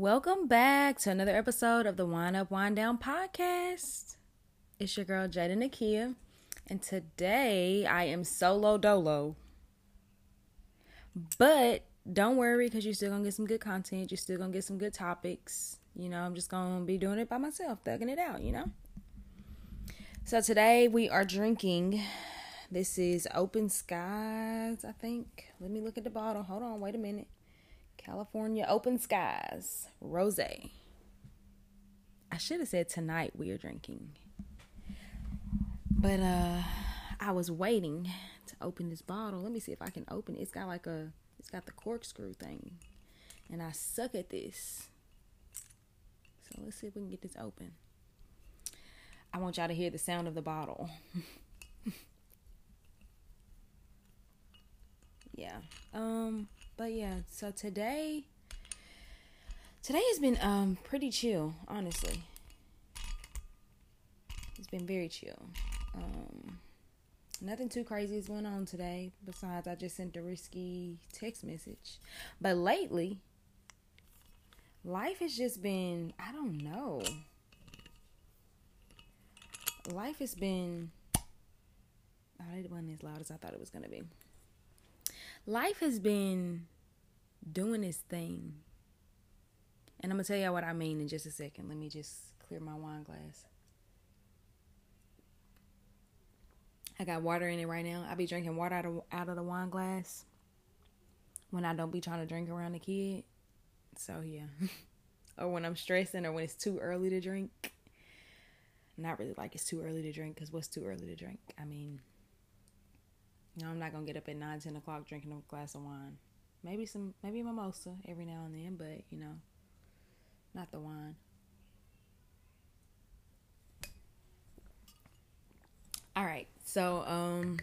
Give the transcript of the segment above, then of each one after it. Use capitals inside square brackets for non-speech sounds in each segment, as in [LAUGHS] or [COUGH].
Welcome back to another episode of the Wine Up, Wine Down podcast. It's your girl Jada Nakia, and today I am solo dolo. But don't worry, because you're still gonna get some good content. You're still gonna get some good topics. You know, I'm just gonna be doing it by myself, thugging it out. You know. So today we are drinking. This is Open Skies, I think. Let me look at the bottle. Hold on, wait a minute. California Open Skies Rose. I should have said tonight we are drinking. But uh I was waiting to open this bottle. Let me see if I can open it. It's got like a it's got the corkscrew thing. And I suck at this. So let's see if we can get this open. I want y'all to hear the sound of the bottle. [LAUGHS] yeah. Um but yeah, so today today has been um pretty chill, honestly. It's been very chill. Um nothing too crazy is going on today besides I just sent a risky text message. But lately life has just been I don't know. Life has been Oh, it wasn't as loud as I thought it was gonna be life has been doing its thing. And I'm going to tell y'all what I mean in just a second. Let me just clear my wine glass. I got water in it right now. I be drinking water out of, out of the wine glass when I don't be trying to drink around the kid. So, yeah. [LAUGHS] or when I'm stressing or when it's too early to drink. Not really like it's too early to drink because what's too early to drink? I mean, know, I'm not gonna get up at nine, ten o'clock drinking a glass of wine. Maybe some, maybe a mimosa every now and then, but you know, not the wine. All right, so um,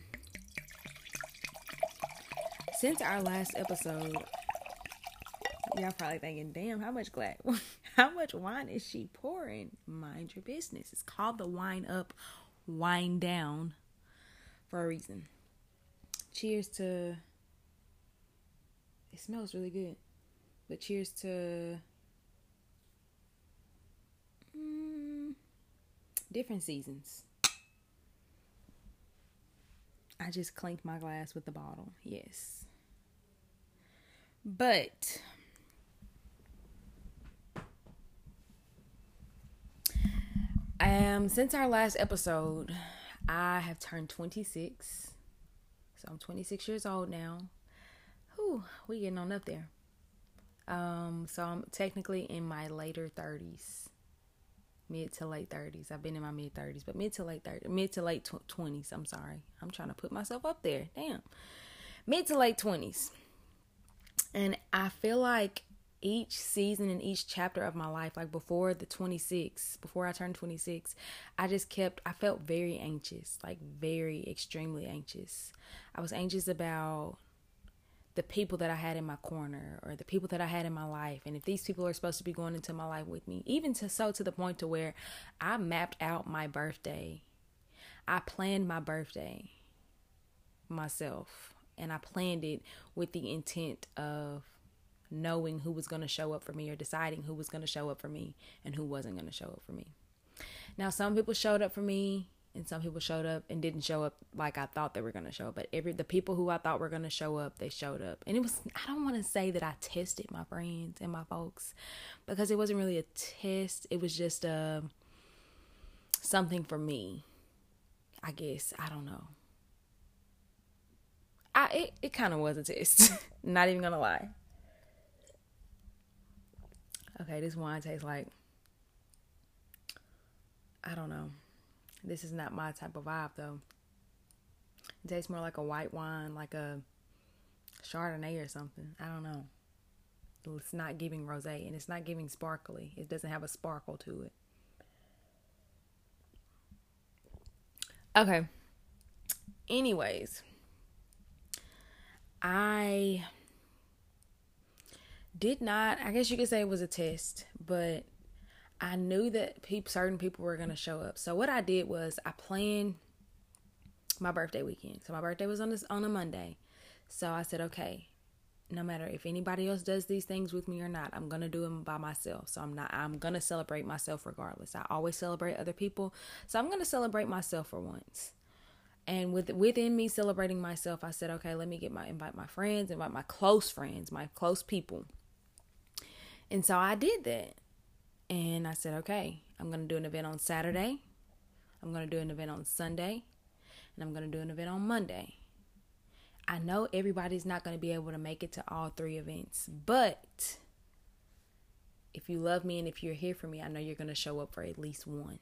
since our last episode, y'all probably thinking, "Damn, how much glass, [LAUGHS] how much wine is she pouring?" Mind your business. It's called the wine up, wine down, for a reason cheers to it smells really good but cheers to mm, different seasons. I just clinked my glass with the bottle yes. But um since our last episode i have turned 26 so I'm 26 years old now. Whew, we getting on up there. Um, so I'm technically in my later 30s, mid to late 30s. I've been in my mid 30s, but mid to late 30s, mid to late tw- 20s. I'm sorry, I'm trying to put myself up there. Damn, mid to late 20s, and I feel like each season and each chapter of my life, like before the 26, before I turned 26, I just kept, I felt very anxious, like very extremely anxious. I was anxious about the people that I had in my corner or the people that I had in my life and if these people are supposed to be going into my life with me even to so to the point to where I mapped out my birthday I planned my birthday myself and I planned it with the intent of knowing who was going to show up for me or deciding who was going to show up for me and who wasn't going to show up for me. Now, some people showed up for me and some people showed up and didn't show up like I thought they were going to show up. But every the people who I thought were going to show up, they showed up. And it was I don't want to say that I tested my friends and my folks because it wasn't really a test. It was just a uh, something for me. I guess, I don't know. I it, it kind of was a test. [LAUGHS] Not even going to lie. Okay, this wine tastes like I don't know. This is not my type of vibe though. It tastes more like a white wine, like a Chardonnay or something. I don't know. It's not giving rosé and it's not giving sparkly. It doesn't have a sparkle to it. Okay. Anyways, I did not, I guess you could say it was a test, but I knew that certain people were going to show up. So what I did was I planned my birthday weekend. So my birthday was on this on a Monday. So I said, okay, no matter if anybody else does these things with me or not, I'm gonna do them by myself. So I'm not I'm gonna celebrate myself regardless. I always celebrate other people. So I'm gonna celebrate myself for once. And with within me celebrating myself, I said, okay, let me get my invite my friends, invite my close friends, my close people. And so I did that. And I said, okay, I'm gonna do an event on Saturday. I'm gonna do an event on Sunday. And I'm gonna do an event on Monday. I know everybody's not going to be able to make it to all three events, but if you love me and if you're here for me, I know you're going to show up for at least one.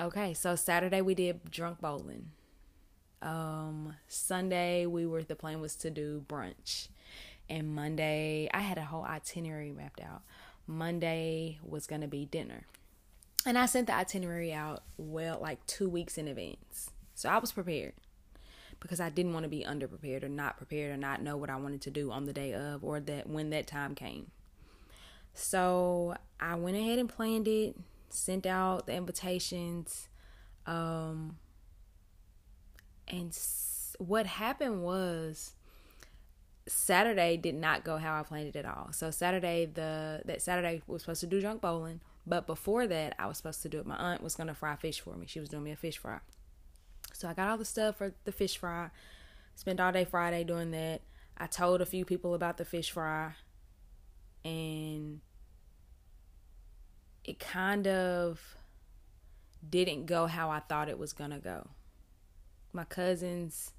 Okay, so Saturday we did drunk bowling. Um, Sunday we were the plan was to do brunch, and Monday I had a whole itinerary mapped out. Monday was gonna be dinner, and I sent the itinerary out well like two weeks in advance. So I was prepared because I didn't want to be underprepared or not prepared or not know what I wanted to do on the day of or that when that time came. So I went ahead and planned it, sent out the invitations. Um, and what happened was Saturday did not go how I planned it at all. So Saturday, the that Saturday was supposed to do drunk bowling, but before that, I was supposed to do it. My aunt was gonna fry fish for me. She was doing me a fish fry. So I got all the stuff for the fish fry. Spent all day Friday doing that. I told a few people about the fish fry, and it kind of didn't go how I thought it was gonna go. My cousins,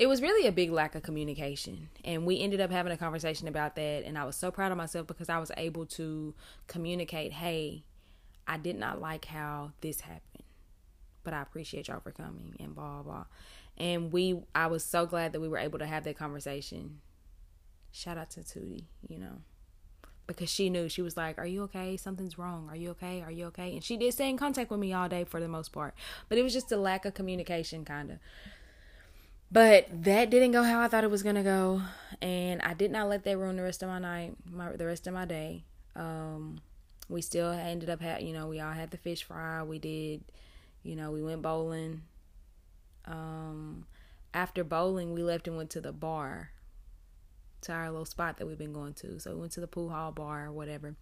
it was really a big lack of communication, and we ended up having a conversation about that. And I was so proud of myself because I was able to communicate, "Hey, I did not like how this happened, but I appreciate y'all for coming," and blah blah. And we, I was so glad that we were able to have that conversation. Shout out to Tootie, you know because she knew she was like are you okay something's wrong are you okay are you okay and she did stay in contact with me all day for the most part but it was just a lack of communication kind of but that didn't go how i thought it was gonna go and i did not let that ruin the rest of my night my the rest of my day um we still ended up had you know we all had the fish fry we did you know we went bowling um after bowling we left and went to the bar to our little spot that we've been going to. So we went to the pool hall bar or whatever.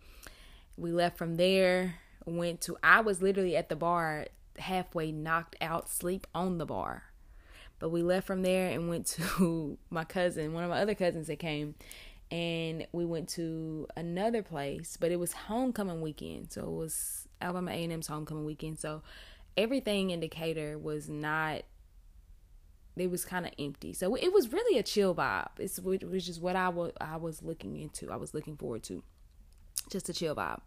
We left from there, went to I was literally at the bar halfway knocked out sleep on the bar. But we left from there and went [LAUGHS] to my cousin, one of my other cousins that came, and we went to another place, but it was homecoming weekend. So it was Alabama A&M's homecoming weekend. So everything in Decatur was not it was kind of empty. So it was really a chill vibe. It's which is what I was I was looking into. I was looking forward to, just a chill vibe.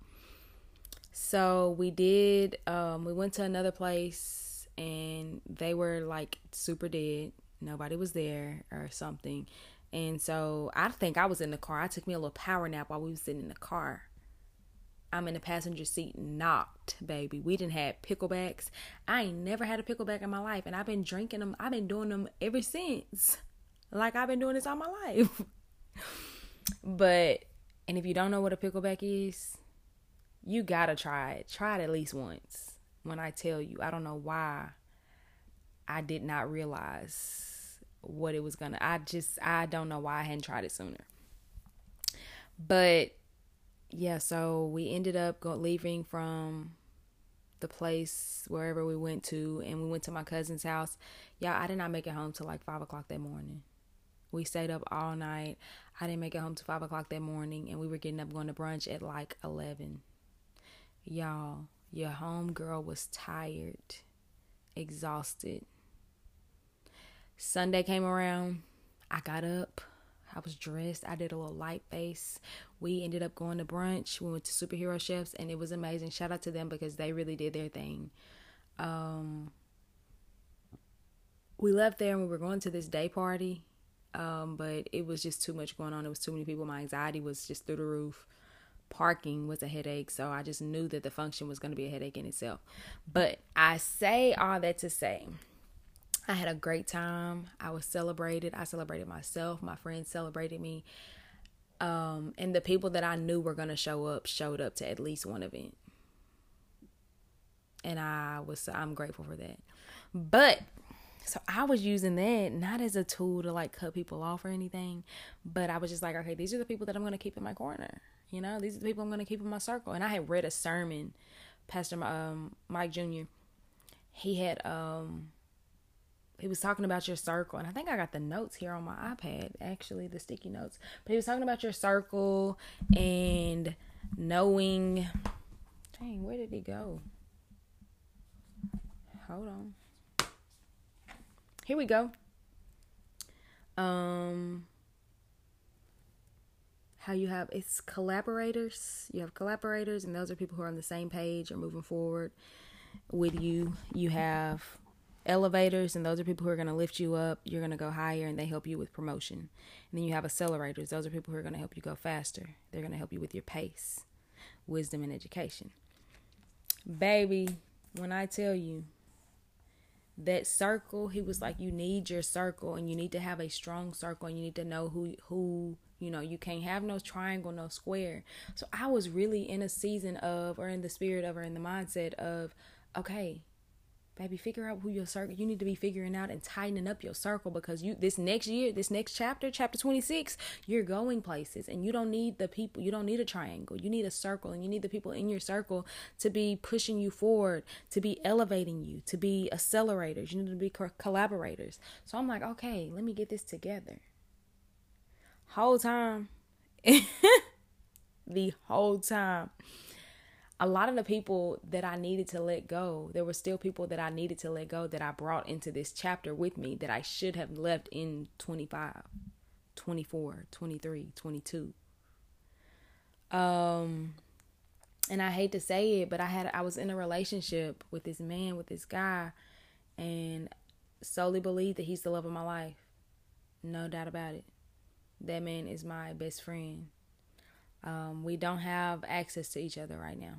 So we did. Um, we went to another place and they were like super dead. Nobody was there or something. And so I think I was in the car. I took me a little power nap while we was sitting in the car. I'm in the passenger seat knocked, baby. We didn't have picklebacks. I ain't never had a pickleback in my life, and I've been drinking them. I've been doing them ever since. Like I've been doing this all my life. [LAUGHS] but and if you don't know what a pickleback is, you gotta try it. Try it at least once. When I tell you, I don't know why I did not realize what it was gonna. I just I don't know why I hadn't tried it sooner. But yeah, so we ended up go- leaving from the place wherever we went to, and we went to my cousin's house. Yeah, I did not make it home till like five o'clock that morning. We stayed up all night. I didn't make it home till five o'clock that morning, and we were getting up going to brunch at like eleven. Y'all, your home girl was tired, exhausted. Sunday came around. I got up. I was dressed. I did a little light face. We ended up going to brunch. We went to Superhero Chefs, and it was amazing. Shout out to them because they really did their thing. Um, we left there and we were going to this day party, um, but it was just too much going on. It was too many people. My anxiety was just through the roof. Parking was a headache, so I just knew that the function was going to be a headache in itself. But I say all that to say I had a great time. I was celebrated. I celebrated myself. My friends celebrated me. Um, and the people that I knew were going to show up showed up to at least one event. And I was I'm grateful for that. But so I was using that not as a tool to like cut people off or anything, but I was just like, okay, these are the people that I'm going to keep in my corner. You know, these are the people I'm going to keep in my circle. And I had read a sermon, Pastor um, Mike Jr. He had um he was talking about your circle. And i think i got the notes here on my ipad actually the sticky notes. But he was talking about your circle and knowing dang where did he go? Hold on. Here we go. Um how you have it's collaborators you have collaborators and those are people who are on the same page or moving forward with you you have elevators, and those are people who are going to lift you up. You're going to go higher, and they help you with promotion. And then you have accelerators. Those are people who are going to help you go faster. They're going to help you with your pace, wisdom, and education. Baby, when I tell you that circle, he was like, you need your circle, and you need to have a strong circle, and you need to know who who you know you can't have no triangle no square. So i was really in a season of or in the spirit of or in the mindset of okay baby figure out who your circle you need to be figuring out and tightening up your circle because you this next year this next chapter chapter 26 you're going places and you don't need the people you don't need a triangle. You need a circle and you need the people in your circle to be pushing you forward to be elevating you to be accelerators. You need to be co- collaborators. So i'm like okay let me get this together whole time [LAUGHS] the whole time a lot of the people that I needed to let go, there were still people that I needed to let go that I brought into this chapter with me that I should have left in 25, 24, 23, 22. Um and I hate to say it, but I had I was in a relationship with this man, with this guy, and solely believed that he's the love of my life. No doubt about it. That man is my best friend. Um, we don't have access to each other right now.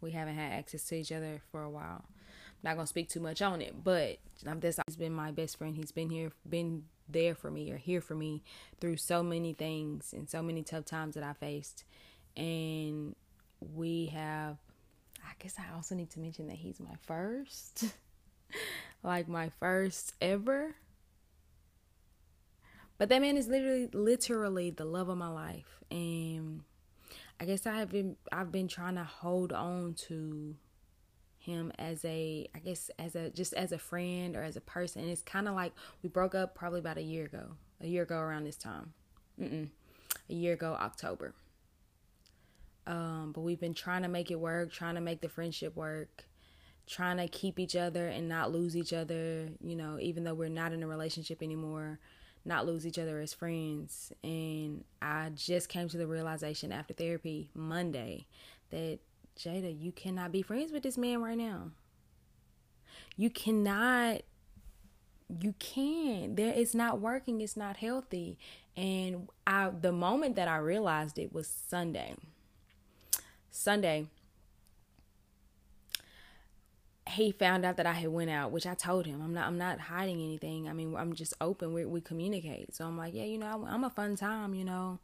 We haven't had access to each other for a while. I'm not gonna speak too much on it, but this has been my best friend. He's been here, been there for me, or here for me through so many things and so many tough times that I faced. And we have, I guess I also need to mention that he's my first, [LAUGHS] like my first ever but that man is literally literally the love of my life. And I guess I have been I've been trying to hold on to him as a I guess as a just as a friend or as a person. And it's kind of like we broke up probably about a year ago. A year ago around this time. Mm-mm. A year ago October. Um, but we've been trying to make it work, trying to make the friendship work, trying to keep each other and not lose each other, you know, even though we're not in a relationship anymore not lose each other as friends. And I just came to the realization after therapy Monday that Jada, you cannot be friends with this man right now. You cannot you can there it's not working it's not healthy and i the moment that i realized it was sunday sunday he found out that I had went out, which I told him. I'm not. I'm not hiding anything. I mean, I'm just open. We we communicate. So I'm like, yeah, you know, I'm a fun time. You know,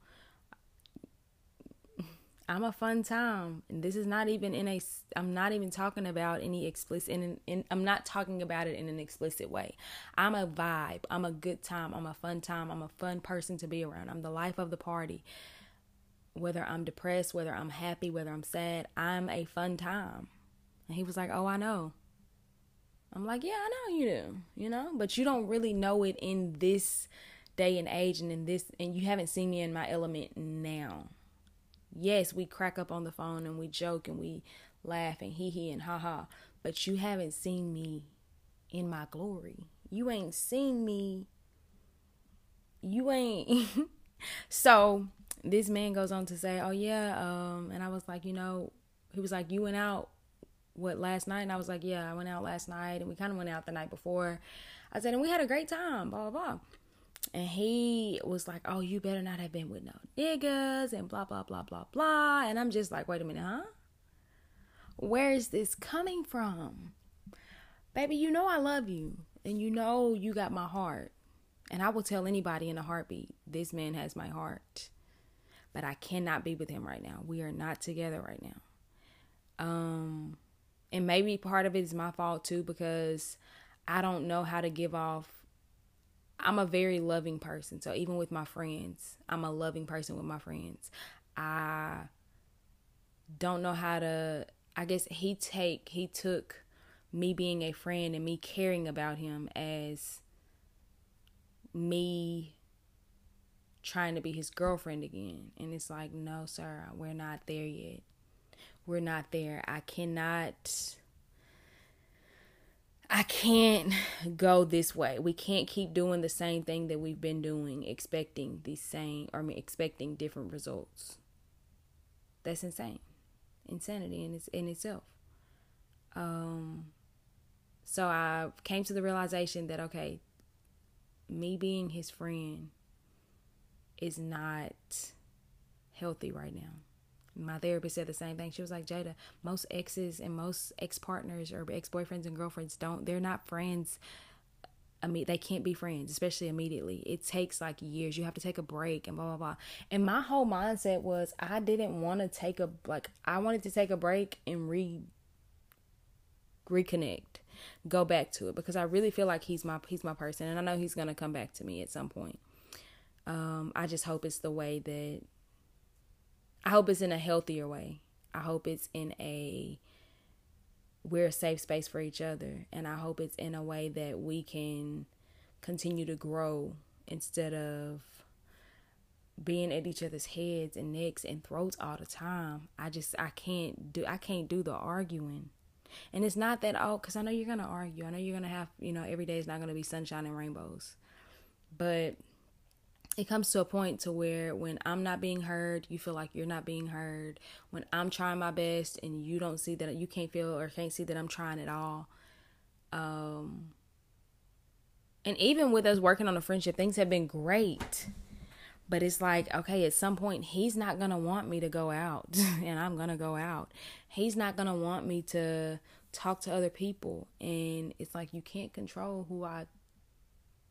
I'm a fun time. And this is not even in a. I'm not even talking about any explicit. In, in I'm not talking about it in an explicit way. I'm a vibe. I'm a good time. I'm a fun time. I'm a fun person to be around. I'm the life of the party. Whether I'm depressed, whether I'm happy, whether I'm sad, I'm a fun time. And he was like, Oh, I know. I'm like, Yeah, I know you do, you know, but you don't really know it in this day and age and in this, and you haven't seen me in my element now. Yes, we crack up on the phone and we joke and we laugh and hee hee and ha ha, but you haven't seen me in my glory. You ain't seen me. You ain't. [LAUGHS] so this man goes on to say, Oh, yeah. Um, and I was like, You know, he was like, You went out what last night and I was like, Yeah, I went out last night and we kinda went out the night before. I said, and we had a great time, blah blah blah. And he was like, Oh, you better not have been with no niggas and blah blah blah blah blah. And I'm just like, wait a minute, huh? Where is this coming from? Baby, you know I love you. And you know you got my heart. And I will tell anybody in a heartbeat, this man has my heart. But I cannot be with him right now. We are not together right now. Um and maybe part of it is my fault too because I don't know how to give off. I'm a very loving person. So even with my friends, I'm a loving person with my friends. I don't know how to I guess he take he took me being a friend and me caring about him as me trying to be his girlfriend again. And it's like, no, sir, we're not there yet. We're not there. I cannot I can't go this way. We can't keep doing the same thing that we've been doing, expecting the same, or I mean, expecting different results. That's insane, insanity in its in itself. Um, so I came to the realization that okay, me being his friend is not healthy right now my therapist said the same thing. She was like, Jada, most exes and most ex partners or ex boyfriends and girlfriends don't, they're not friends. I mean, they can't be friends, especially immediately. It takes like years. You have to take a break and blah, blah, blah. And my whole mindset was I didn't want to take a, like, I wanted to take a break and re, reconnect, go back to it because I really feel like he's my, he's my person. And I know he's going to come back to me at some point. Um, I just hope it's the way that I hope it's in a healthier way. I hope it's in a we're a safe space for each other and I hope it's in a way that we can continue to grow instead of being at each other's heads and necks and throats all the time. I just I can't do I can't do the arguing. And it's not that oh cuz I know you're going to argue. I know you're going to have, you know, every day is not going to be sunshine and rainbows. But it comes to a point to where when I'm not being heard, you feel like you're not being heard. When I'm trying my best and you don't see that you can't feel or can't see that I'm trying at all. Um and even with us working on a friendship, things have been great. But it's like, okay, at some point he's not going to want me to go out [LAUGHS] and I'm going to go out. He's not going to want me to talk to other people and it's like you can't control who I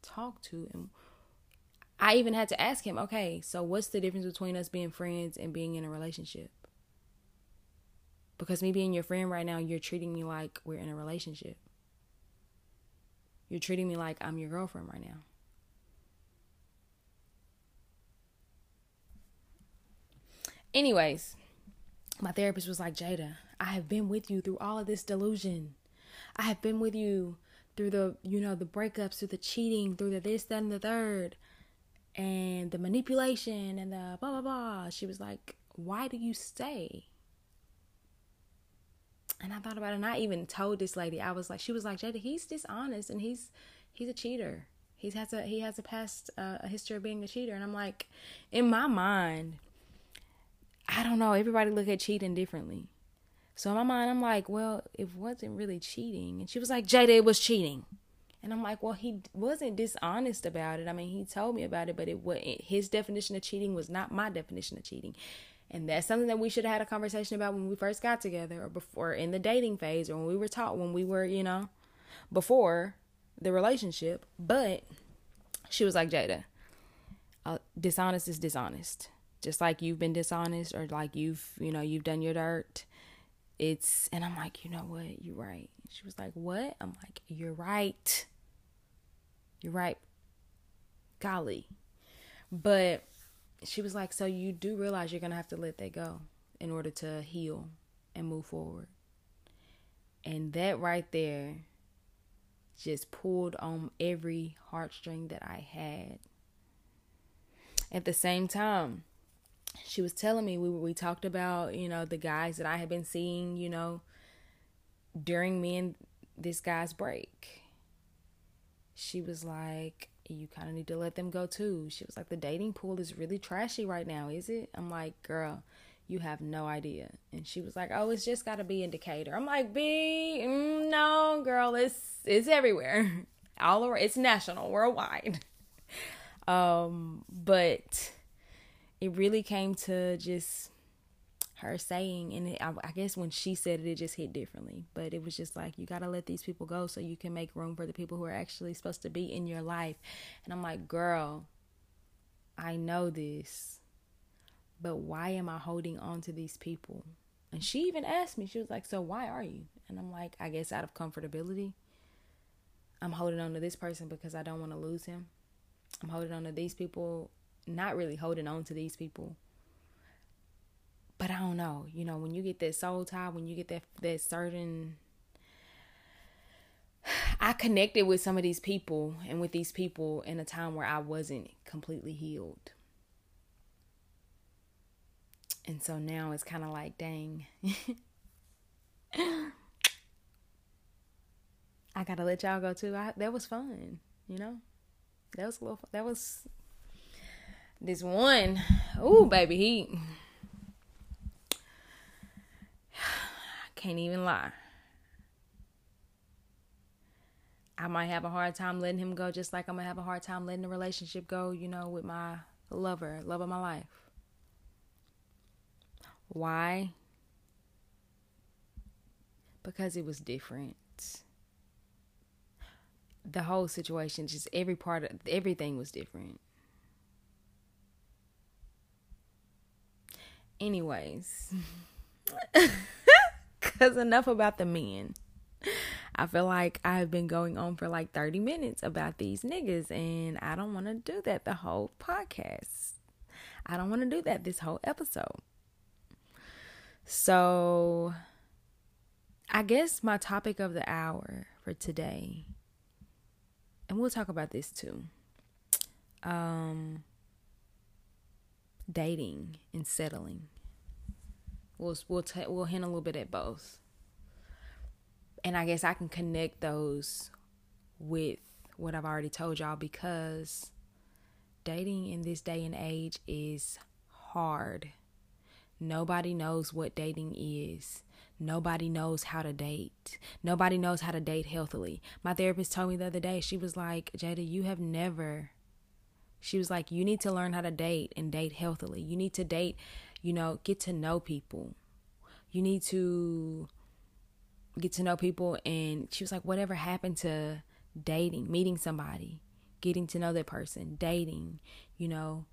talk to and I even had to ask him, okay, so what's the difference between us being friends and being in a relationship? Because me being your friend right now, you're treating me like we're in a relationship. You're treating me like I'm your girlfriend right now. Anyways, my therapist was like, Jada, I have been with you through all of this delusion. I have been with you through the, you know, the breakups, through the cheating, through the this, that, and the third and the manipulation and the blah blah blah. She was like, Why do you stay? And I thought about it and I even told this lady, I was like, she was like, Jada, he's dishonest and he's he's a cheater. He has a he has a past uh, a history of being a cheater. And I'm like, in my mind, I don't know, everybody look at cheating differently. So in my mind, I'm like, well, it wasn't really cheating. And she was like, Jada, it was cheating. And I'm like, well, he wasn't dishonest about it. I mean, he told me about it, but it wasn't his definition of cheating was not my definition of cheating. And that's something that we should have had a conversation about when we first got together or before in the dating phase or when we were taught when we were, you know, before the relationship. But she was like, Jada, uh, dishonest is dishonest. Just like you've been dishonest or like you've, you know, you've done your dirt. It's, and I'm like, you know what? You're right. She was like, what? I'm like, you're right. You're right. Golly. But she was like, So you do realize you're going to have to let that go in order to heal and move forward. And that right there just pulled on every heartstring that I had. At the same time, she was telling me we we talked about, you know, the guys that I had been seeing, you know, during me and this guy's break she was like, You kind of need to let them go too. She was like, The dating pool is really trashy right now, is it? I'm like, Girl, you have no idea. And she was like, Oh, it's just got to be in Decatur. I'm like, B, mm, no, girl, it's, it's everywhere. [LAUGHS] All around, it's national, worldwide. [LAUGHS] um, but it really came to just her saying and it, I, I, guess when she said it it just hit differently. But it was just like you got to let these people go so you can make room for the people who are actually supposed to be in your life. And i'm like girl i know this but why am i holding on to these people? And she even asked me she was like so why are you? And i'm like i guess out of comfortability. I'm holding on to this person because I don't want to lose him. I'm holding on to these people, not really holding on to these people. But I don't know, you know, when you get that soul tie, when you get that that certain [SIGHS] I connected with some of these people and with these people in a time where I wasn't completely healed. And so now it's kind of like, dang. [LAUGHS] I gotta let y'all go too. I, that was fun, you know. That was a little. That was this one. Ooh, baby, he. Can't even lie. I might have a hard time letting him go, just like I'm gonna have a hard time letting the relationship go. You know, with my lover, love of my life. Why? Because it was different the whole situation, just every part of everything was different. Anyways, [LAUGHS] enough about the men. I feel like I've been going on for like 30 minutes about these niggas, and I don't want to do that the whole podcast. I don't want to do that this whole episode. So, I guess my topic of the hour for today and we'll talk about this too. Um, dating and settling. We'll we'll t- we'll hint a little bit at both, and I guess I can connect those with what I've already told y'all because dating in this day and age is hard. Nobody knows what dating is. Nobody knows how to date. Nobody knows how to date healthily. My therapist told me the other day, she was like, Jada, you have never. She was like, you need to learn how to date and date healthily. You need to date, you know, get to know people. You need to get to know people. And she was like, whatever happened to dating, meeting somebody, getting to know that person, dating, you know,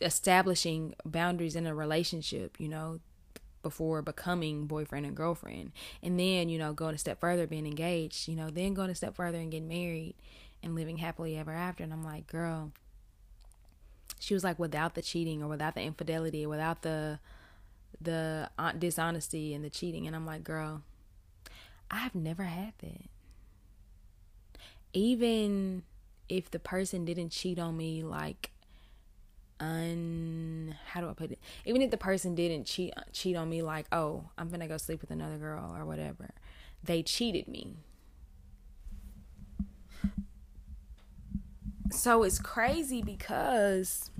establishing boundaries in a relationship, you know, before becoming boyfriend and girlfriend. And then, you know, going a step further, being engaged, you know, then going a step further and getting married and living happily ever after. And I'm like, girl, she was like, without the cheating or without the infidelity or without the the dishonesty and the cheating. And I'm like, girl, I've never had that. Even if the person didn't cheat on me like un how do I put it? Even if the person didn't cheat cheat on me like, "Oh, I'm going to go sleep with another girl or whatever." They cheated me. So it's crazy because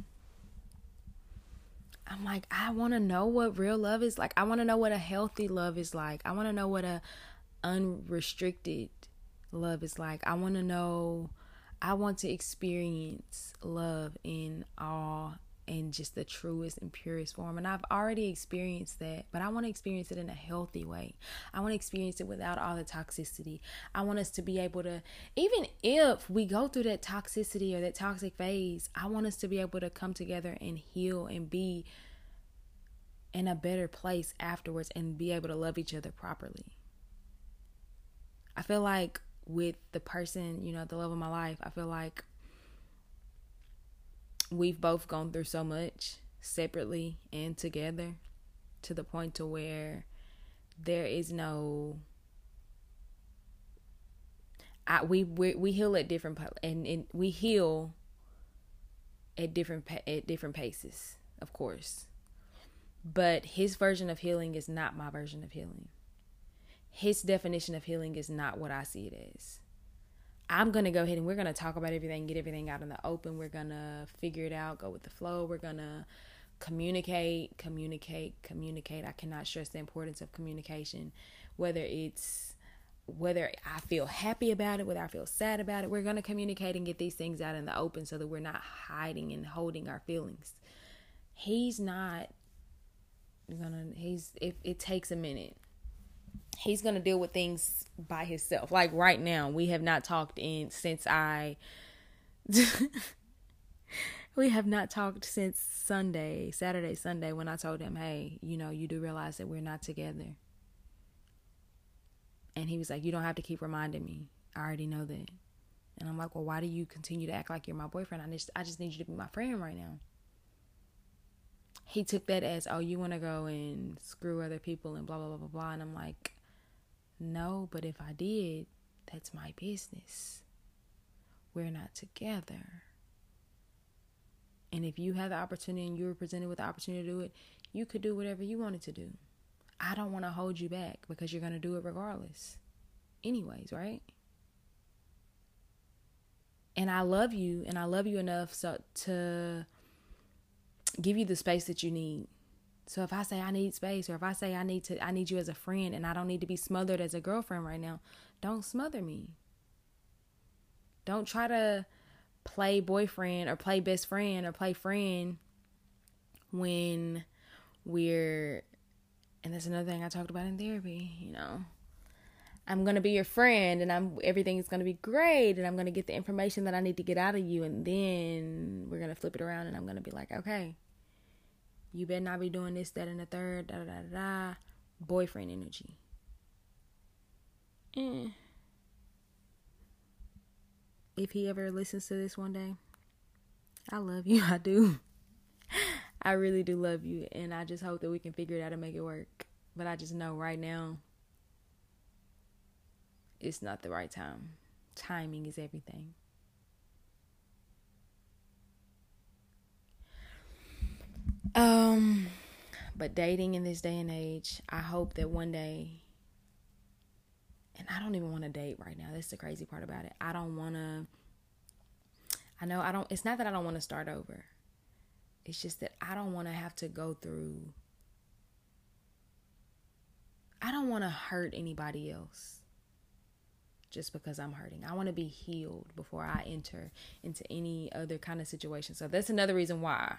I'm like, I want to know what real love is like. I want to know what a healthy love is like. I want to know what a unrestricted love is like. I want to know I want to experience love in all in just the truest and purest form. And I've already experienced that, but I want to experience it in a healthy way. I want to experience it without all the toxicity. I want us to be able to, even if we go through that toxicity or that toxic phase, I want us to be able to come together and heal and be in a better place afterwards and be able to love each other properly. I feel like with the person, you know, the love of my life, I feel like we've both gone through so much separately and together to the point to where there is no I, we, we we heal at different and, and we heal at different at different paces, of course. But his version of healing is not my version of healing his definition of healing is not what I see it as. I'm going to go ahead and we're going to talk about everything, get everything out in the open. We're going to figure it out, go with the flow. We're going to communicate, communicate, communicate. I cannot stress the importance of communication, whether it's whether I feel happy about it, whether I feel sad about it. We're going to communicate and get these things out in the open so that we're not hiding and holding our feelings. He's not gonna he's it, it takes a minute he's going to deal with things by himself. Like right now, we have not talked in since I [LAUGHS] we have not talked since Sunday, Saturday, Sunday when I told him, "Hey, you know, you do realize that we're not together." And he was like, "You don't have to keep reminding me. I already know that. And I'm like, well, why do you continue to act like you're my boyfriend? I just, I just need you to be my friend right now. He took that as, oh, you want to go and screw other people and blah, blah, blah, blah, blah. And I'm like, no, but if I did, that's my business. We're not together. And if you have the opportunity and you were presented with the opportunity to do it, you could do whatever you wanted to do. I don't want to hold you back because you're going to do it regardless. Anyways, right? And I love you and I love you enough so to give you the space that you need. So if I say I need space or if I say I need to I need you as a friend and I don't need to be smothered as a girlfriend right now, don't smother me. Don't try to play boyfriend or play best friend or play friend when we're and that's another thing I talked about in therapy, you know. I'm going to be your friend and I'm everything is going to be great and I'm going to get the information that I need to get out of you and then we're going to flip it around and I'm going to be like, "Okay. You better not be doing this, that and the third, da da da da." Boyfriend energy. Eh if he ever listens to this one day, I love you. [LAUGHS] I do. I really do love you. And I just hope that we can figure it out and make it work. But I just know right now, it's not the right time. Timing is everything. Um, but dating in this day and age, I hope that one day and I don't even want to date right now. That's the crazy part about it. I don't want to. I know I don't. It's not that I don't want to start over. It's just that I don't want to have to go through. I don't want to hurt anybody else just because I'm hurting. I want to be healed before I enter into any other kind of situation. So that's another reason why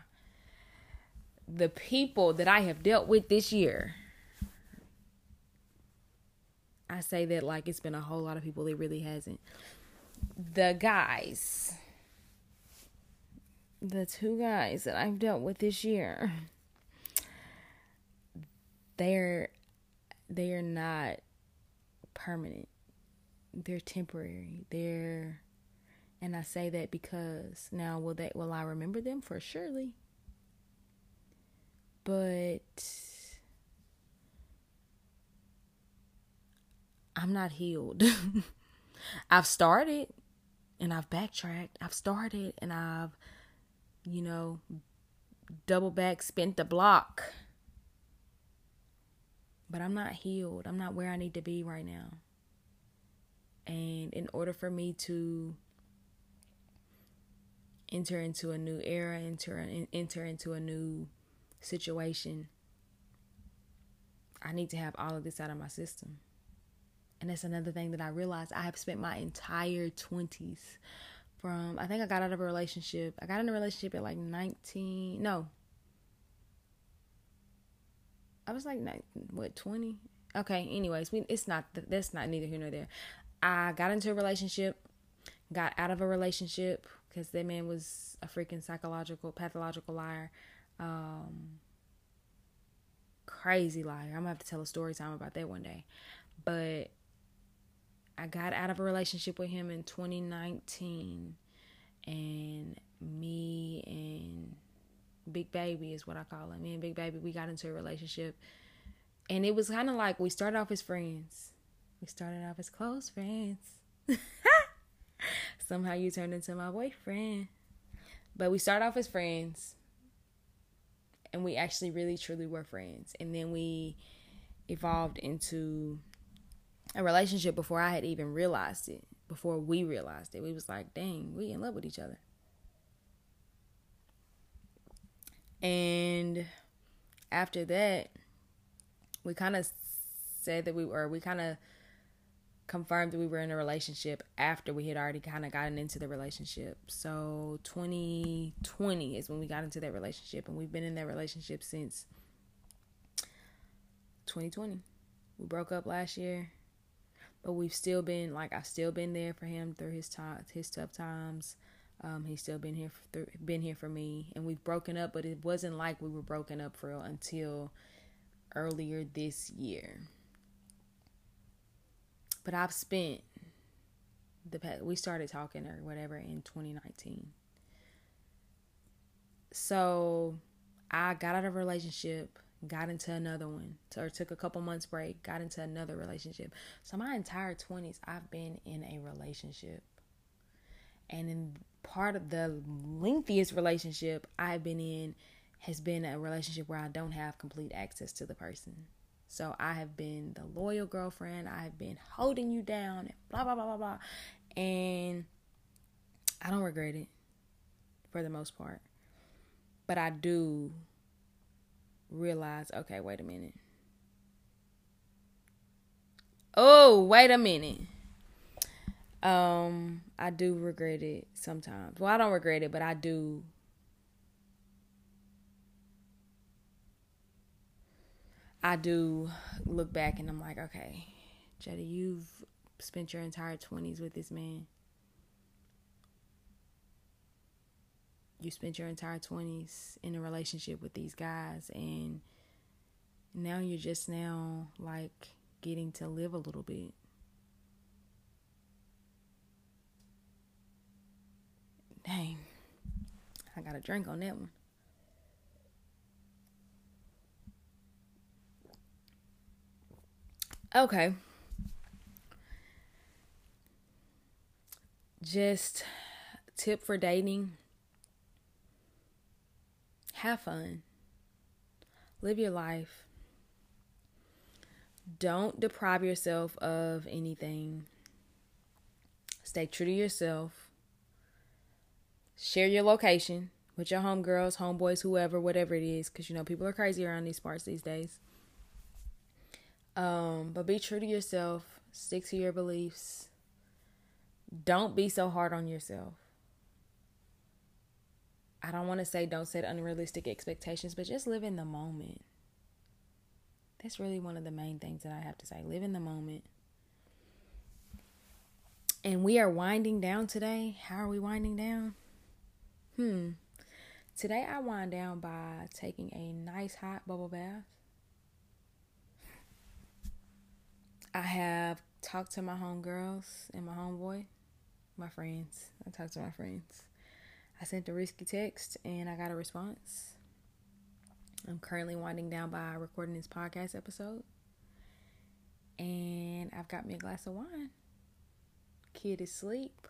the people that I have dealt with this year I say that like it's been a whole lot of people. It really hasn't. The guys, the two guys that I've dealt with this year, they're they're not permanent. They're temporary. They're and I say that because now will they will I remember them for surely? But I'm not healed. [LAUGHS] I've started and I've backtracked. I've started and I've, you know, double back, spent the block. But I'm not healed. I'm not where I need to be right now. And in order for me to enter into a new era, enter enter into a new situation, I need to have all of this out of my system. And that's another thing that I realized I have spent my entire 20s from, I think I got out of a relationship. I got in a relationship at like 19, no. I was like, what, 20? Okay, anyways, we, it's not, that's not neither here nor there. I got into a relationship, got out of a relationship because that man was a freaking psychological, pathological liar. Um, crazy liar. I'm gonna have to tell a story time about that one day. But I got out of a relationship with him in 2019, and me and Big Baby is what I call him. Me and Big Baby, we got into a relationship, and it was kind of like we started off as friends. We started off as close friends. [LAUGHS] Somehow you turned into my boyfriend, but we started off as friends, and we actually really truly were friends, and then we evolved into a relationship before I had even realized it, before we realized it. We was like, dang, we in love with each other. And after that, we kind of said that we were, we kind of confirmed that we were in a relationship after we had already kind of gotten into the relationship. So 2020 is when we got into that relationship, and we've been in that relationship since 2020. We broke up last year but we've still been like I've still been there for him through his time, his tough times. Um, he's still been here, for, been here for me, and we've broken up, but it wasn't like we were broken up for real until earlier this year. But I've spent the past, we started talking or whatever in 2019. So I got out of a relationship, got into another one, or took a couple months break, got into another relationship. So my entire 20s, I've been in a relationship. And in part of the lengthiest relationship I've been in has been a relationship where I don't have complete access to the person. So I have been the loyal girlfriend. I have been holding you down and blah blah blah blah blah. And I don't regret it for the most part. But I do realize, okay, wait a minute. Oh, wait a minute. Um, I do regret it sometimes. Well, I don't regret it, but I do I do look back and I'm like, okay, Jada, you've spent your entire 20s with this man. You spent your entire 20s in a relationship with these guys, and now you're just now like getting to live a little bit. Dang, I got a drink on that one. Okay. Just tip for dating have fun, live your life. Don't deprive yourself of anything. Stay true to yourself. Share your location with your homegirls, homeboys, whoever, whatever it is, because you know people are crazy around these parts these days. Um, but be true to yourself, stick to your beliefs. Don't be so hard on yourself. I don't want to say don't set unrealistic expectations, but just live in the moment. That's really one of the main things that I have to say. Live in the moment. And we are winding down today. How are we winding down? Hmm. Today I wind down by taking a nice hot bubble bath I have talked to my homegirls and my homeboy, my friends. I talked to my friends. I sent a risky text and I got a response. I'm currently winding down by recording this podcast episode. And I've got me a glass of wine. Kid is asleep.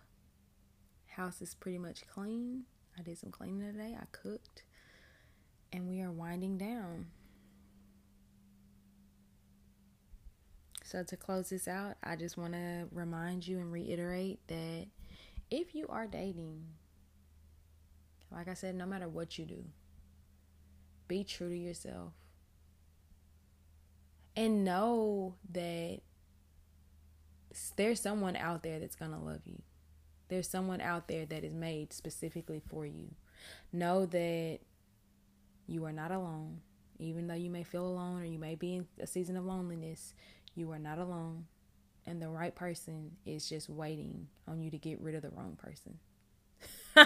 House is pretty much clean. I did some cleaning today. I cooked. And we are winding down. So, to close this out, I just want to remind you and reiterate that if you are dating, like I said, no matter what you do, be true to yourself. And know that there's someone out there that's going to love you. There's someone out there that is made specifically for you. Know that you are not alone. Even though you may feel alone or you may be in a season of loneliness, you are not alone, and the right person is just waiting on you to get rid of the wrong person. [LAUGHS]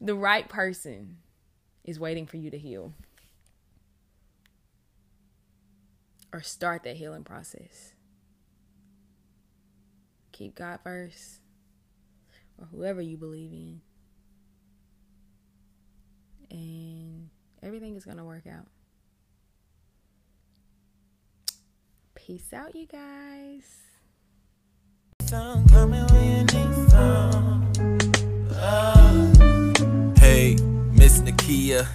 the right person is waiting for you to heal or start that healing process. Keep God first or whoever you believe in, and everything is going to work out. Peace out, you guys. Hey, Miss Nakia.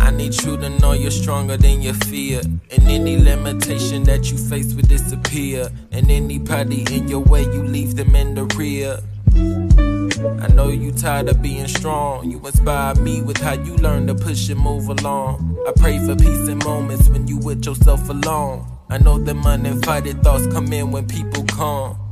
I need you to know you're stronger than your fear. And any limitation that you face will disappear. And anybody in your way, you leave them in the rear. I know you tired of being strong. You inspire me with how you learn to push and move along. I pray for peace in moments when you with yourself alone. I know them uninvited thoughts come in when people come.